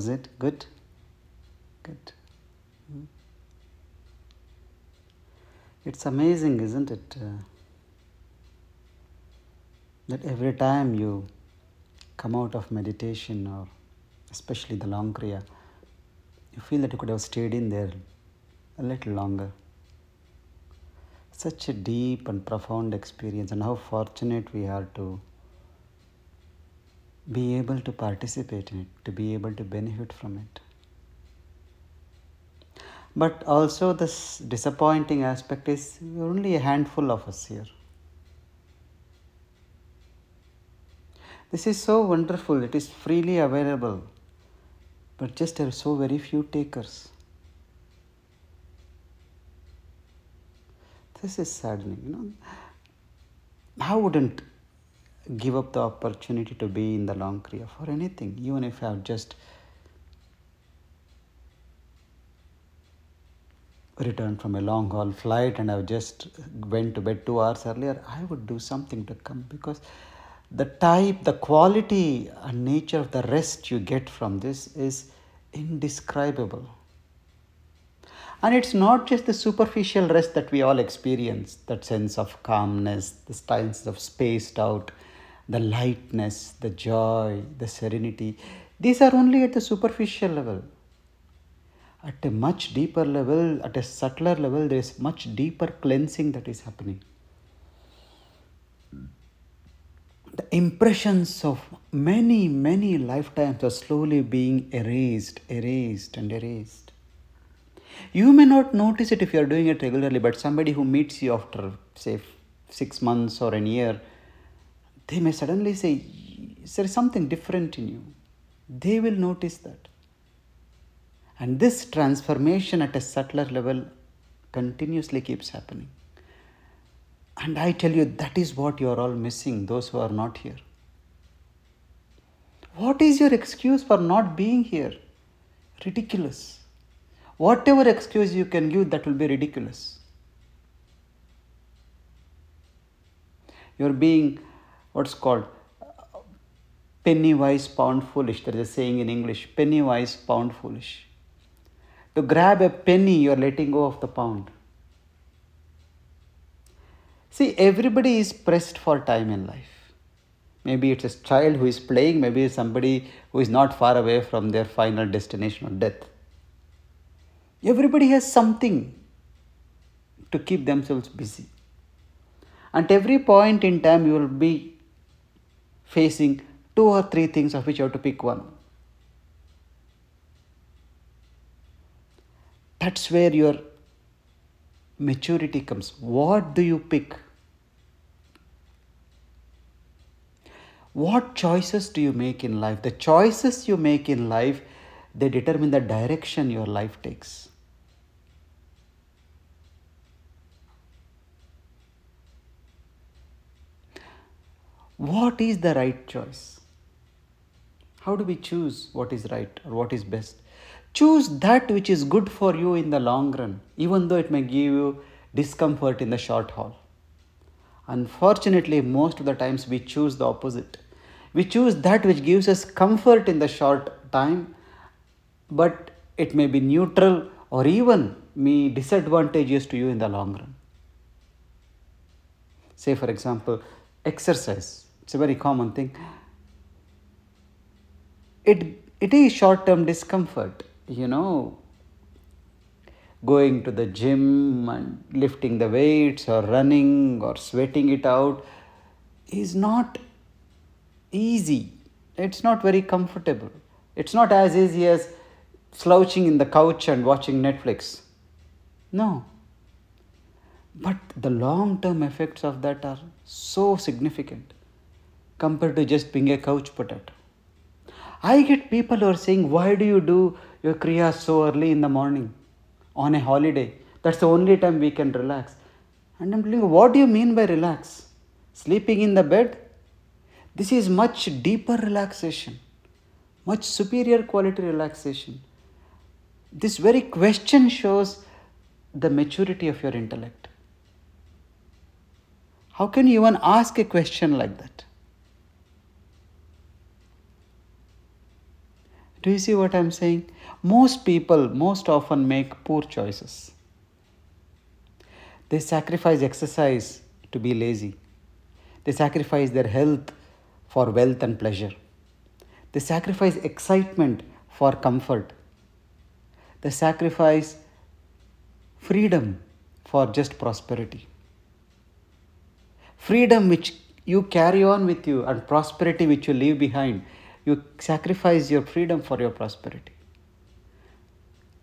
Was it? Good? Good. Hmm. It's amazing, isn't it? Uh, that every time you come out of meditation or especially the long kriya, you feel that you could have stayed in there a little longer. Such a deep and profound experience, and how fortunate we are to be able to participate in it, to be able to benefit from it. But also, this disappointing aspect is only a handful of us here. This is so wonderful, it is freely available, but just there are so very few takers. This is saddening, you know. How wouldn't give up the opportunity to be in the long kriya for anything, even if I have just returned from a long haul flight and I've just went to bed two hours earlier, I would do something to come because the type, the quality and nature of the rest you get from this is indescribable. And it's not just the superficial rest that we all experience, that sense of calmness, the sense of spaced out, the lightness, the joy, the serenity. These are only at the superficial level. At a much deeper level, at a subtler level, there is much deeper cleansing that is happening. The impressions of many, many lifetimes are slowly being erased, erased, and erased. You may not notice it if you are doing it regularly, but somebody who meets you after, say, six months or a year, they may suddenly say, There is something different in you. They will notice that. And this transformation at a subtler level continuously keeps happening. And I tell you, that is what you are all missing, those who are not here. What is your excuse for not being here? Ridiculous. Whatever excuse you can give, that will be ridiculous. You're being what's called penny wise, pound foolish. There is a saying in English penny wise, pound foolish. To grab a penny, you're letting go of the pound. See, everybody is pressed for time in life. Maybe it's a child who is playing, maybe it's somebody who is not far away from their final destination of death. Everybody has something to keep themselves busy. At every point in time, you will be facing two or three things of which you have to pick one. That's where your maturity comes. What do you pick? What choices do you make in life? The choices you make in life, they determine the direction your life takes. What is the right choice? How do we choose what is right or what is best? Choose that which is good for you in the long run, even though it may give you discomfort in the short haul. Unfortunately, most of the times we choose the opposite. We choose that which gives us comfort in the short time, but it may be neutral or even be disadvantageous to you in the long run. Say, for example, exercise. It's a very common thing. It, it is short term discomfort, you know, going to the gym and lifting the weights or running or sweating it out is not easy. It's not very comfortable. It's not as easy as slouching in the couch and watching Netflix. No. But the long term effects of that are so significant. Compared to just being a couch potato. I get people who are saying, Why do you do your Kriya so early in the morning on a holiday? That's the only time we can relax. And I'm telling you, What do you mean by relax? Sleeping in the bed? This is much deeper relaxation, much superior quality relaxation. This very question shows the maturity of your intellect. How can you even ask a question like that? Do you see what I'm saying? Most people most often make poor choices. They sacrifice exercise to be lazy. They sacrifice their health for wealth and pleasure. They sacrifice excitement for comfort. They sacrifice freedom for just prosperity. Freedom which you carry on with you and prosperity which you leave behind you sacrifice your freedom for your prosperity.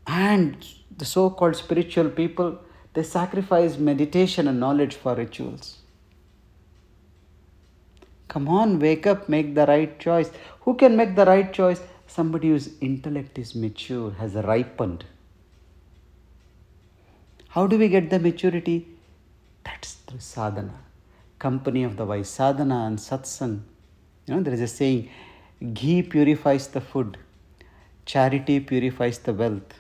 And the so called spiritual people, they sacrifice meditation and knowledge for rituals. Come on, wake up, make the right choice. Who can make the right choice? Somebody whose intellect is mature, has ripened. How do we get the maturity? That's through sadhana, company of the wise, sadhana and satsang. You know, there is a saying Ghee purifies the food, charity purifies the wealth.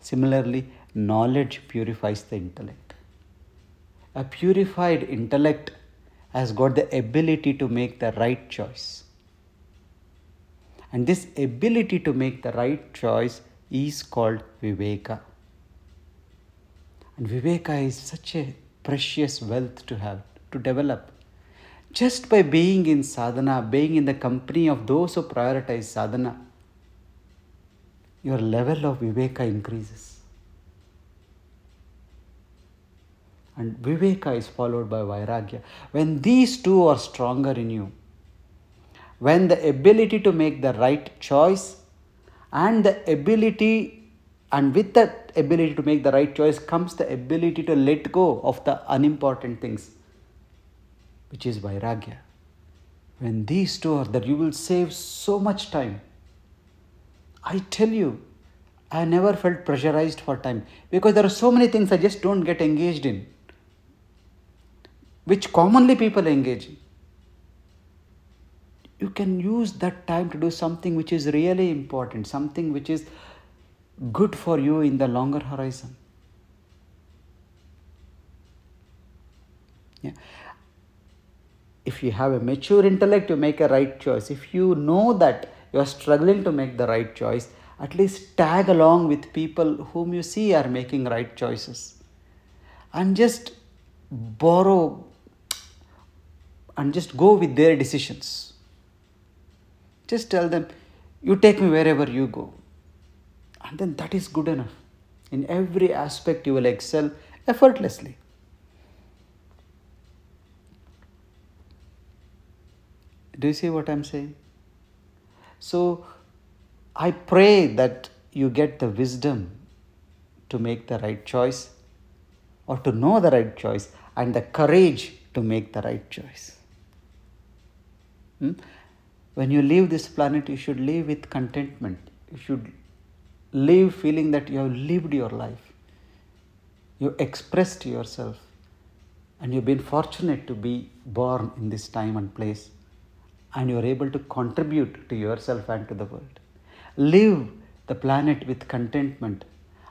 Similarly, knowledge purifies the intellect. A purified intellect has got the ability to make the right choice. And this ability to make the right choice is called Viveka. And Viveka is such a precious wealth to have, to develop. Just by being in sadhana, being in the company of those who prioritize sadhana, your level of viveka increases. And viveka is followed by vairagya. When these two are stronger in you, when the ability to make the right choice and the ability, and with that ability to make the right choice comes the ability to let go of the unimportant things which is Vairagya. When these two are there, you will save so much time. I tell you, I never felt pressurized for time because there are so many things I just don't get engaged in, which commonly people engage in. You can use that time to do something which is really important, something which is good for you in the longer horizon. Yeah if you have a mature intellect, you make a right choice. If you know that you are struggling to make the right choice, at least tag along with people whom you see are making right choices. And just borrow and just go with their decisions. Just tell them, you take me wherever you go. And then that is good enough. In every aspect, you will excel effortlessly. Do you see what I'm saying? So I pray that you get the wisdom to make the right choice or to know the right choice and the courage to make the right choice. Hmm? When you leave this planet, you should live with contentment. You should live feeling that you have lived your life. You expressed yourself and you've been fortunate to be born in this time and place and you are able to contribute to yourself and to the world. Live the planet with contentment,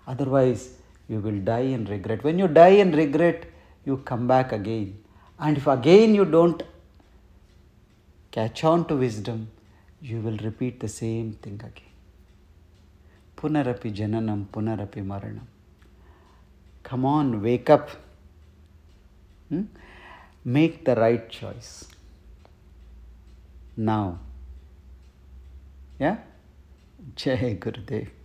otherwise, you will die in regret. When you die in regret, you come back again. And if again you don't catch on to wisdom, you will repeat the same thing again. Punarapi jananam, punarapi maranam. Come on, wake up. Hmm? Make the right choice now. Yeah? Jai Gurudev.